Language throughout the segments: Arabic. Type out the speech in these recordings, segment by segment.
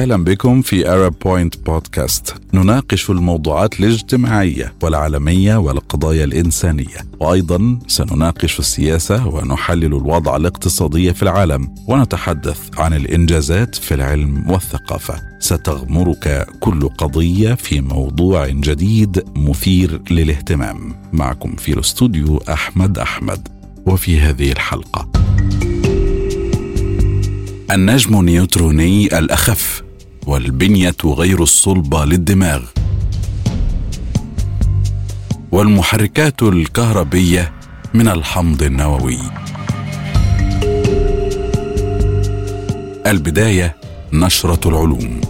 أهلا بكم في Arab Point بودكاست نناقش الموضوعات الاجتماعية والعالمية والقضايا الإنسانية. وأيضا سنناقش السياسة ونحلل الوضع الاقتصادي في العالم. ونتحدث عن الإنجازات في العلم والثقافة. ستغمرك كل قضية في موضوع جديد مثير للاهتمام. معكم في الاستوديو أحمد أحمد. وفي هذه الحلقة. النجم النيوتروني الأخف. والبنية غير الصلبة للدماغ. والمحركات الكهربية من الحمض النووي. البداية نشرة العلوم.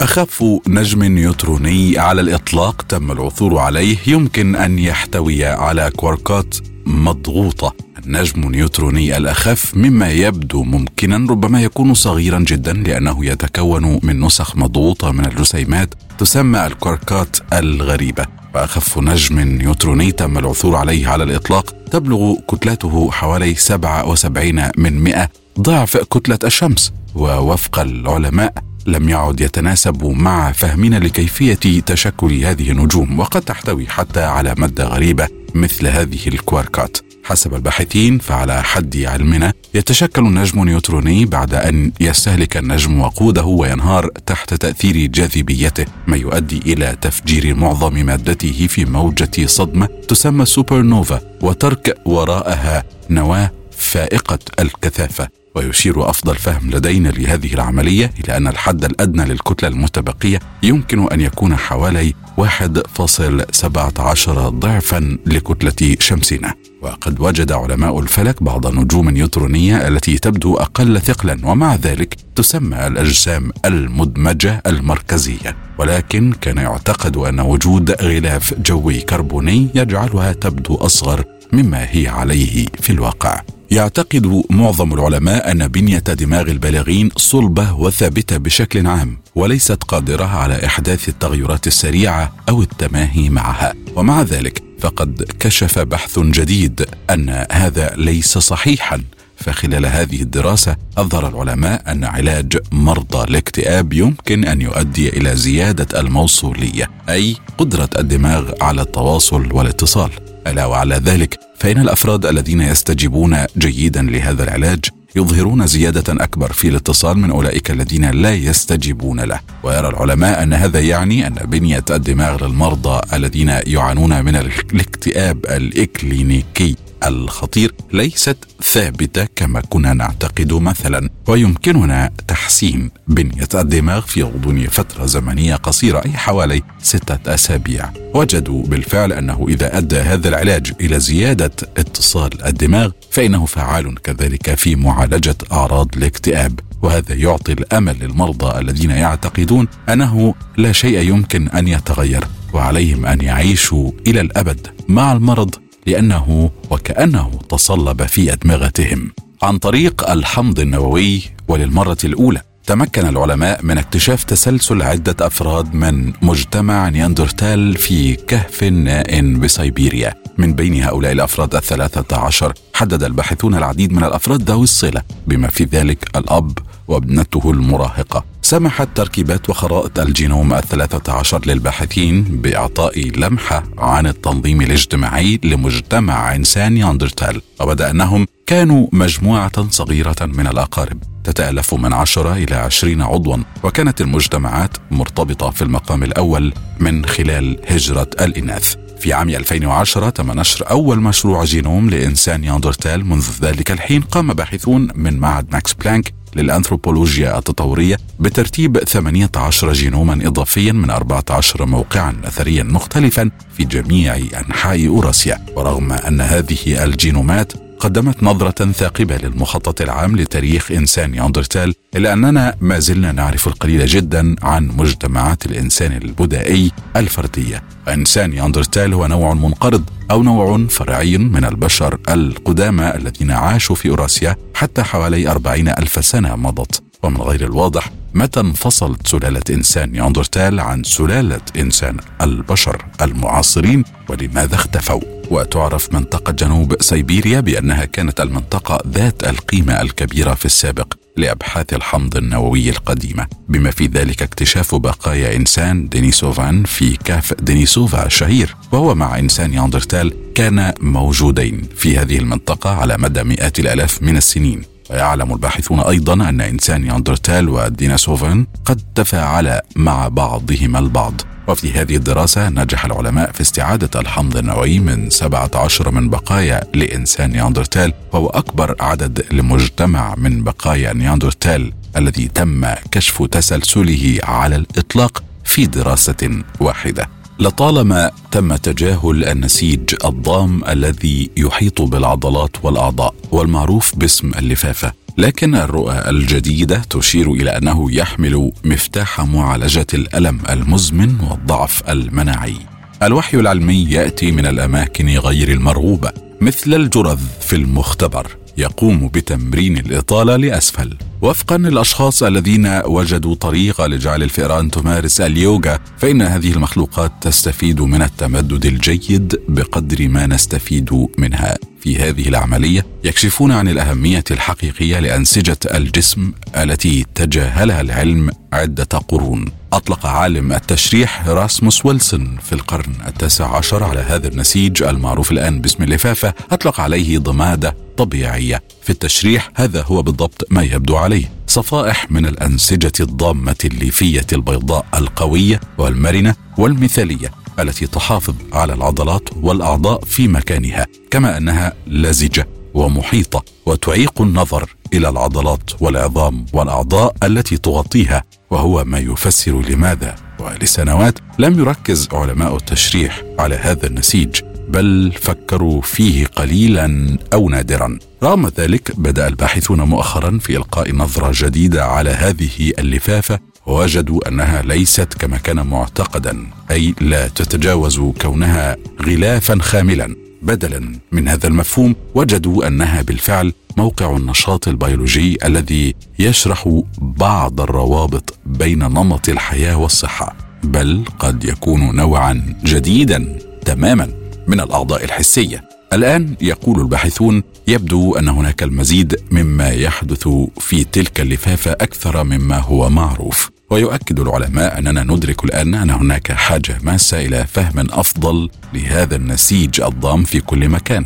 أخف نجم نيوتروني على الإطلاق تم العثور عليه يمكن أن يحتوي على كواركات مضغوطة. النجم نيوتروني الأخف مما يبدو ممكنا ربما يكون صغيرا جدا لأنه يتكون من نسخ مضغوطة من الجسيمات تسمى الكواركات الغريبة. وأخف نجم نيوتروني تم العثور عليه على الإطلاق تبلغ كتلته حوالي 77 من 100 ضعف كتلة الشمس. ووفق العلماء لم يعد يتناسب مع فهمنا لكيفية تشكل هذه النجوم وقد تحتوي حتى على مادة غريبة مثل هذه الكواركات حسب الباحثين فعلى حد علمنا يتشكل النجم نيوتروني بعد أن يستهلك النجم وقوده وينهار تحت تأثير جاذبيته ما يؤدي إلى تفجير معظم مادته في موجة صدمة تسمى سوبر نوفا وترك وراءها نواة فائقة الكثافة. ويشير أفضل فهم لدينا لهذه العملية إلى أن الحد الأدنى للكتلة المتبقية يمكن أن يكون حوالي 1.17 ضعفا لكتلة شمسنا وقد وجد علماء الفلك بعض النجوم النيوترونية التي تبدو أقل ثقلا ومع ذلك تسمى الأجسام المدمجة المركزية. ولكن كان يعتقد أن وجود غلاف جوي كربوني يجعلها تبدو أصغر مما هي عليه في الواقع. يعتقد معظم العلماء أن بنية دماغ البالغين صلبة وثابتة بشكل عام وليست قادرة على إحداث التغيرات السريعة أو التماهي معها. ومع ذلك فقد كشف بحث جديد أن هذا ليس صحيحا. فخلال هذه الدراسة أظهر العلماء أن علاج مرضى الاكتئاب يمكن أن يؤدي إلى زيادة الموصولية أي قدرة الدماغ على التواصل والاتصال. ألا وعلى ذلك فإن الأفراد الذين يستجيبون جيدا لهذا العلاج يظهرون زيادة أكبر في الاتصال من أولئك الذين لا يستجيبون له. ويرى العلماء أن هذا يعني أن بنية الدماغ للمرضى الذين يعانون من الاكتئاب الإكلينيكي. الخطير ليست ثابتة كما كنا نعتقد مثلا ويمكننا تحسين بنيه الدماغ في غضون فترة زمنية قصيرة أي حوالي ستة أسابيع. وجدوا بالفعل أنه إذا أدى هذا العلاج إلى زيادة اتصال الدماغ فإنه فعال كذلك في معالجة أعراض الاكتئاب. وهذا يعطي الأمل للمرضى الذين يعتقدون أنه لا شيء يمكن أن يتغير وعليهم أن يعيشوا إلى الأبد. مع المرض لأنه وكأنه تصلب في أدمغتهم. عن طريق الحمض النووي وللمرة الأولى تمكن العلماء من اكتشاف تسلسل عدة أفراد من مجتمع نياندرتال في كهف نائٍ بسيبيريا. من بين هؤلاء الأفراد الثلاثة عشر حدد الباحثون العديد من الأفراد ذوي الصلة بما في ذلك الأب وابنته المراهقة. سمحت تركيبات وخرائط الجينوم الثلاثة عشر للباحثين بإعطاء لمحة عن التنظيم الاجتماعي لمجتمع إنسان نياندرتال وبدا أنهم كانوا مجموعة صغيرة من الأقارب تتألف من عشرة إلى عشرين عضوا وكانت المجتمعات مرتبطة في المقام الأول من خلال هجرة الإناث. في عام 2010 تم نشر أول مشروع جينوم لإنسان نياندرتال منذ ذلك الحين قام باحثون من معهد ماكس بلانك للأنثروبولوجيا التطورية بترتيب 18 جينوما إضافيا من 14 موقعا أثريا مختلفا في جميع أنحاء أوراسيا ورغم أن هذه الجينومات قدمت نظرة ثاقبة للمخطط العام لتاريخ إنسان نياندرتال إلا أننا ما زلنا نعرف القليل جدا عن مجتمعات الإنسان البدائي الفردية. إنسان نياندرتال هو نوع منقرض أو نوع فرعي من البشر القدامى الذين عاشوا في أوراسيا حتى حوالي أربعين ألف سنة مضت. ومن غير الواضح متى انفصلت سلالة إنسان نياندرتال عن سلالة إنسان البشر المعاصرين؟ ولماذا اختفوا؟ وتعرف منطقة جنوب سيبيريا بأنها كانت المنطقة ذات القيمة الكبيرة في السابق لأبحاث الحمض النووي القديمة بما في ذلك اكتشاف بقايا إنسان دينيسوفان في كهف دينيسوفا الشهير وهو مع إنسان ياندرتال كان موجودين في هذه المنطقة على مدى مئات الآلاف من السنين. ويعلم الباحثون أيضا أن إنسان ياندرتال وديناسوفن قد تفاعلا مع بعضهما البعض. وفي هذه الدراسة نجح العلماء في استعادة الحمض النووي من 17 من بقايا لإنسان نياندرتال وهو أكبر عدد لمجتمع من بقايا نياندرتال الذي تم كشف تسلسله على الإطلاق في دراسة واحدة. لطالما تم تجاهل النسيج الضام الذي يحيط بالعضلات والأعضاء والمعروف باسم اللفافة لكن الرؤى الجديدة تشير إلى أنه يحمل مفتاح معالجة الألم المزمن والضعف المناعي. الوحي العلمي يأتي من الأماكن غير المرغوبة مثل الجرذ في المختبر. يقوم بتمرين الإطالة لأسفل. وفقا للأشخاص الذين وجدوا طريقه لجعل الفئران تمارس اليوغا فإن هذه المخلوقات تستفيد من التمدد الجيد بقدر ما نستفيد منها. في هذه العملية يكشفون عن الأهمية الحقيقية لأنسجة الجسم التي تجاهلها العلم عدة قرون. أطلق عالم التشريح راسموس ويلسون في القرن التاسع عشر على هذا النسيج المعروف الآن باسم اللفافة أطلق عليه ضمادة طبيعيه في التشريح هذا هو بالضبط ما يبدو عليه. صفائح من الأنسجة الضامة الليفية البيضاء القوية والمرنة والمثالية التي تحافظ على العضلات والأعضاء في مكانها كما أنها لزجة ومحيطة وتعيق النظر إلى العضلات والعظام والأعضاء التي تغطيها وهو ما يفسر لماذا ولسنوات لم يركز علماء التشريح على هذا النسيج. بل فكروا فيه قليلا أو نادرا. رغم ذلك بدأ الباحثون مؤخرا في إلقاء نظرة جديدة على هذه اللفافة ووجدوا أنها ليست كما كان معتقدا أي لا تتجاوز كونها غلافا خاملا. بدلا من هذا المفهوم وجدوا أنها بالفعل موقع النشاط البيولوجي الذي يشرح بعض الروابط بين نمط الحياة والصحة بل قد يكون نوعا جديدا تماما. من الأعضاء الحسية. الآن يقول الباحثون يبدو أن هناك المزيد مما يحدث في تلك اللفافة أكثر مما هو معروف. ويؤكد العلماء أننا ندرك الآن أن هناك حاجة ماسة إلى فهم أفضل لهذا النسيج الضام في كل مكان.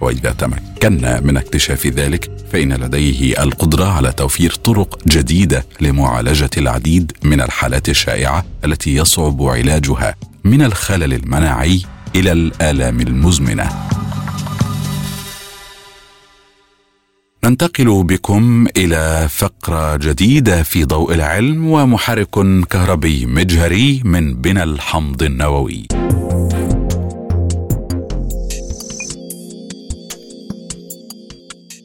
وإذا تمكنا من اكتشاف ذلك فإن لديه القدرة على توفير طرق جديدة لمعالجة العديد من الحالات الشائعة التي يصعب علاجها. من الخلل المناعي إلى الآلام المزمنة. ننتقل بكم إلى فقرة جديدة في ضوء العلم ومحرك كهربي مجهري من بنى الحمض النووي.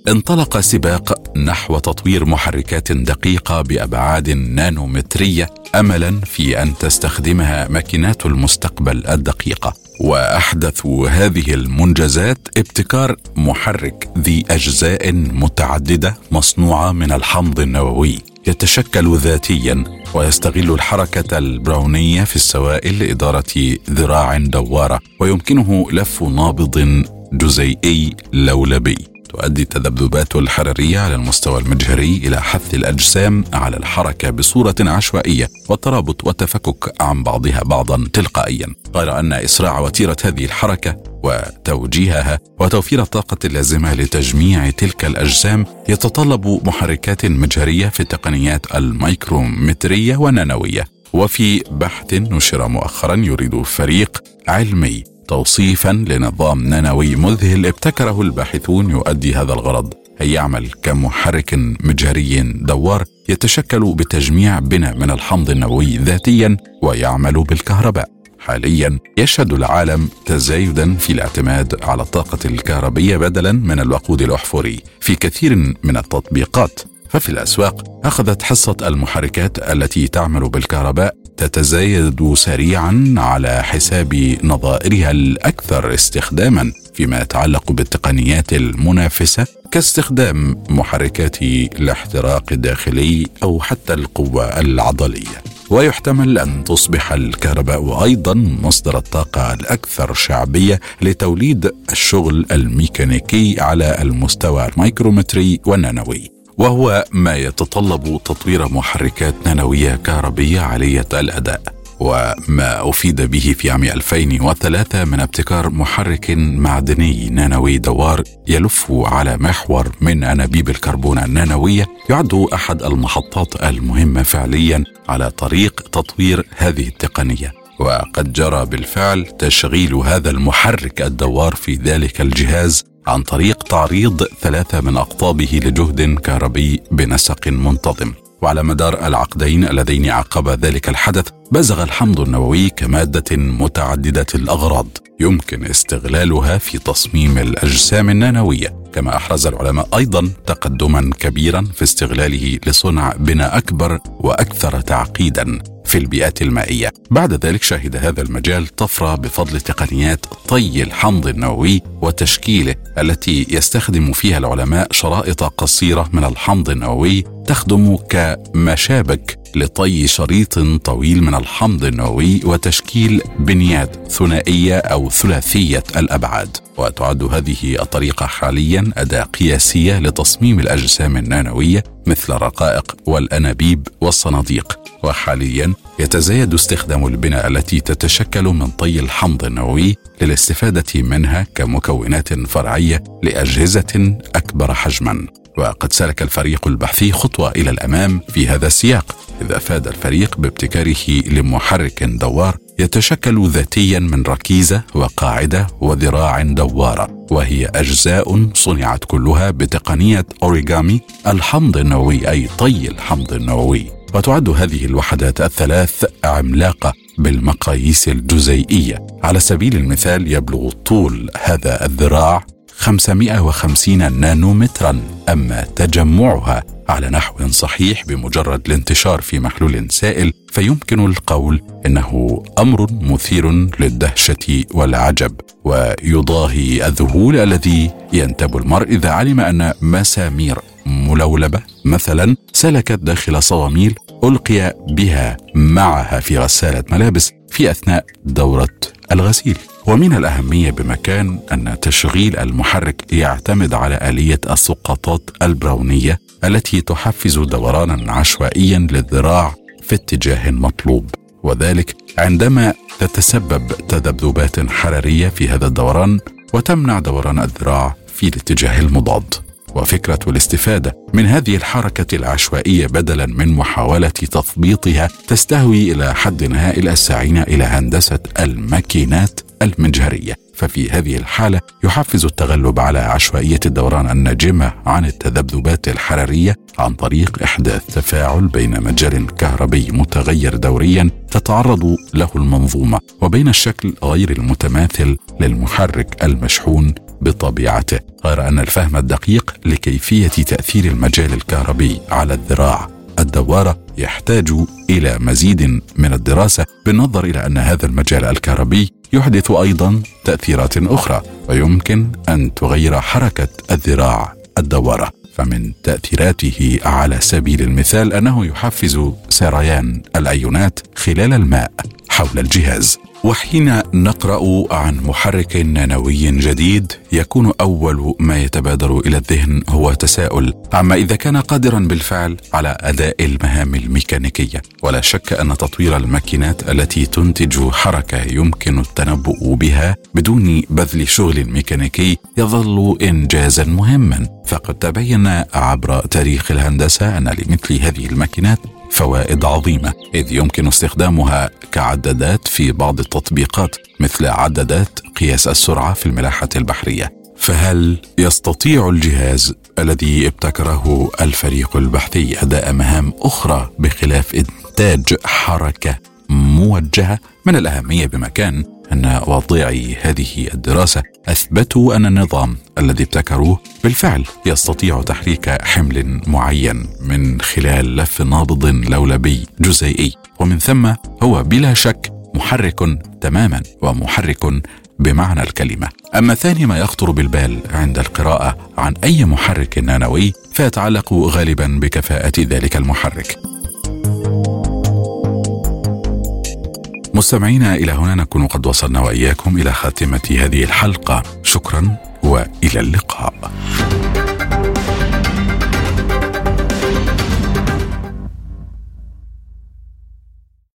انطلق سباق نحو تطوير محركات دقيقة بأبعاد نانومترية املا في أن تستخدمها ماكينات المستقبل الدقيقة. وأحدث هذه المنجزات ابتكار محرك ذي أجزاء متعددة مصنوعة من الحمض النووي. يتشكل ذاتيا ويستغل الحركة البراونية في السوائل لإدارة ذراع دوارة ويمكنه لف نابض جزيئي لولبي. تؤدي التذبذبات الحرارية على المستوى المجهري إلى حث الأجسام على الحركة بصورة عشوائية والترابط والتفكك عن بعضها بعضا تلقائيا. غير أن إسراع وتيرة هذه الحركة وتوجيهها وتوفير الطاقة اللازمة لتجميع تلك الأجسام يتطلب محركات مجهرية في التقنيات الميكرومترية والنانويه وفي بحث نشر مؤخرا يريد فريق علمي توصيفا لنظام نانوي مذهل ابتكره الباحثون يؤدي هذا الغرض أي يعمل كمحرك مجهري دوار يتشكل بتجميع بناء من الحمض النووي ذاتيا ويعمل بالكهرباء. حاليا يشهد العالم تزايدا في الاعتماد على الطاقة الكهربية بدلا من الوقود الأحفوري في كثير من التطبيقات. ففي الأسواق أخذت حصة المحركات التي تعمل بالكهرباء تتزايد سريعا على حساب نظائرها الأكثر استخداما فيما يتعلق بالتقنيات المنافسة كاستخدام محركات الاحتراق الداخلي أو حتى القوة العضلية. ويحتمل أن تصبح الكهرباء أيضا مصدر الطاقة الأكثر شعبية لتوليد الشغل الميكانيكي على المستوى الميكرومتري والنانوي. وهو ما يتطلب تطوير محركات نانوية كهربية عالية الأداء وما أفيد به في عام 2003 من ابتكار محرك معدني نانوي دوار يلف على محور من أنابيب الكربون النانوية يعد أحد المحطات المهمة فعليا على طريق تطوير هذه التقنية. وقد جرى بالفعل تشغيل هذا المحرك الدوار في ذلك الجهاز عن طريق تعريض ثلاثة من أقطابه لجهد كهربي بنسق منتظم. وعلى مدار العقدين اللذين عقب ذلك الحدث بزغ الحمض النووي كمادة متعددة الأغراض. يمكن استغلالها في تصميم الأجسام النانوية. كما أحرز العلماء أيضا تقدما كبيرا في استغلاله لصنع بناء أكبر وأكثر تعقيدا في البيئات المائية. بعد ذلك شهد هذا المجال طفرة بفضل تقنيات طي الحمض النووي وتشكيله التي يستخدم فيها العلماء شرائط قصيرة من الحمض النووي تخدم كمشابك لطي شريط طويل من الحمض النووي وتشكيل بنيات ثنائية أو ثلاثية الأبعاد. وتعد هذه الطريقة حاليا أداة قياسية لتصميم الأجسام النانوية مثل الرقائق والأنابيب والصناديق. وحاليا يتزايد استخدام البناء التي تتشكل من طي الحمض النووي للاستفادة منها كمكونات فرعية لأجهزة أكبر حجما. وقد سلك الفريق البحثي خطوة إلى الأمام في هذا السياق إذ أفاد الفريق بابتكاره لمحرك دوار يتشكل ذاتيا من ركيزة وقاعدة وذراع دوارة وهي أجزاء صنعت كلها بتقنية أوريغامي الحمض النووي أي طي الحمض النووي. وتعد هذه الوحدات الثلاث عملاقة بالمقاييس الجزيئية. على سبيل المثال يبلغ طول هذا الذراع 550 نانومترا أما تجمعها على نحو صحيح بمجرد الانتشار في محلول سائل فيمكن القول إنه أمر مثير للدهشة والعجب ويضاهي الذهول الذي ينتاب المرء إذا علم أن مسامير ملولبة مثلا سلكت داخل صواميل ألقي بها معها في غسالة ملابس في أثناء دورة الغسيل. ومن الأهمية بمكان أن تشغيل المحرك يعتمد على آلية السقطات البراونية التي تحفز دورانا عشوائيا للذراع في اتجاه مطلوب. وذلك عندما تتسبب تذبذبات حرارية في هذا الدوران وتمنع دوران الذراع في الاتجاه المضاد. وفكرة الاستفادة من هذه الحركة العشوائية بدلا من محاولة تثبيطها تستهوي إلى حد هائل الساعين إلى هندسة الماكينات المجهريه ففي هذه الحالة يحفز التغلب على عشوائية الدوران الناجمة عن التذبذبات الحرارية عن طريق احداث تفاعل بين مجال كهربي متغير دوريا تتعرض له المنظومة وبين الشكل غير المتماثل للمحرك المشحون بطبيعته غير أن الفهم الدقيق لكيفية تأثير المجال الكهربي على الذراع. الدوارة يحتاج إلى مزيد من الدراسة بالنظر إلى أن هذا المجال الكهربي يحدث أيضا تأثيرات أخرى ويمكن أن تغير حركة الذراع الدوارة. فمن تأثيراته على سبيل المثال أنه يحفز سريان الأيونات خلال الماء. حول الجهاز. وحين نقرأ عن محرك نانوي جديد يكون أول ما يتبادر إلى الذهن هو تساؤل. عما إذا كان قادرا بالفعل على أداء المهام الميكانيكية ولا شك أن تطوير الماكينات التي تنتج حركة يمكن التنبؤ بها بدون بذل شغل ميكانيكي يظل انجازا مهما. فقد تبين عبر تاريخ الهندسة أن لمثل هذه الماكينات فوائد عظيمة إذ يمكن استخدامها كعدادات في بعض التطبيقات مثل عدادات قياس السرعة في الملاحة البحرية. فهل يستطيع الجهاز الذي ابتكره الفريق البحثي أداء مهام أخرى بخلاف إنتاج حركة موجهة من الأهمية بمكان أن واضعي هذه الدراسة أثبتوا أن النظام الذي ابتكروه بالفعل يستطيع تحريك حمل معين من خلال لف نابض لولبي جزيئي. ومن ثم هو بلا شك محرك تماما ومحرك بمعنى الكلمة. أما ثاني ما يخطر بالبال عند القراءة عن أي محرك نانوي فيتعلق غالبا بكفاءة ذلك المحرك. مستمعينا إلى هنا نكون قد وصلنا وإياكم إلى خاتمة هذه الحلقة. شكرا وإلى اللقاء.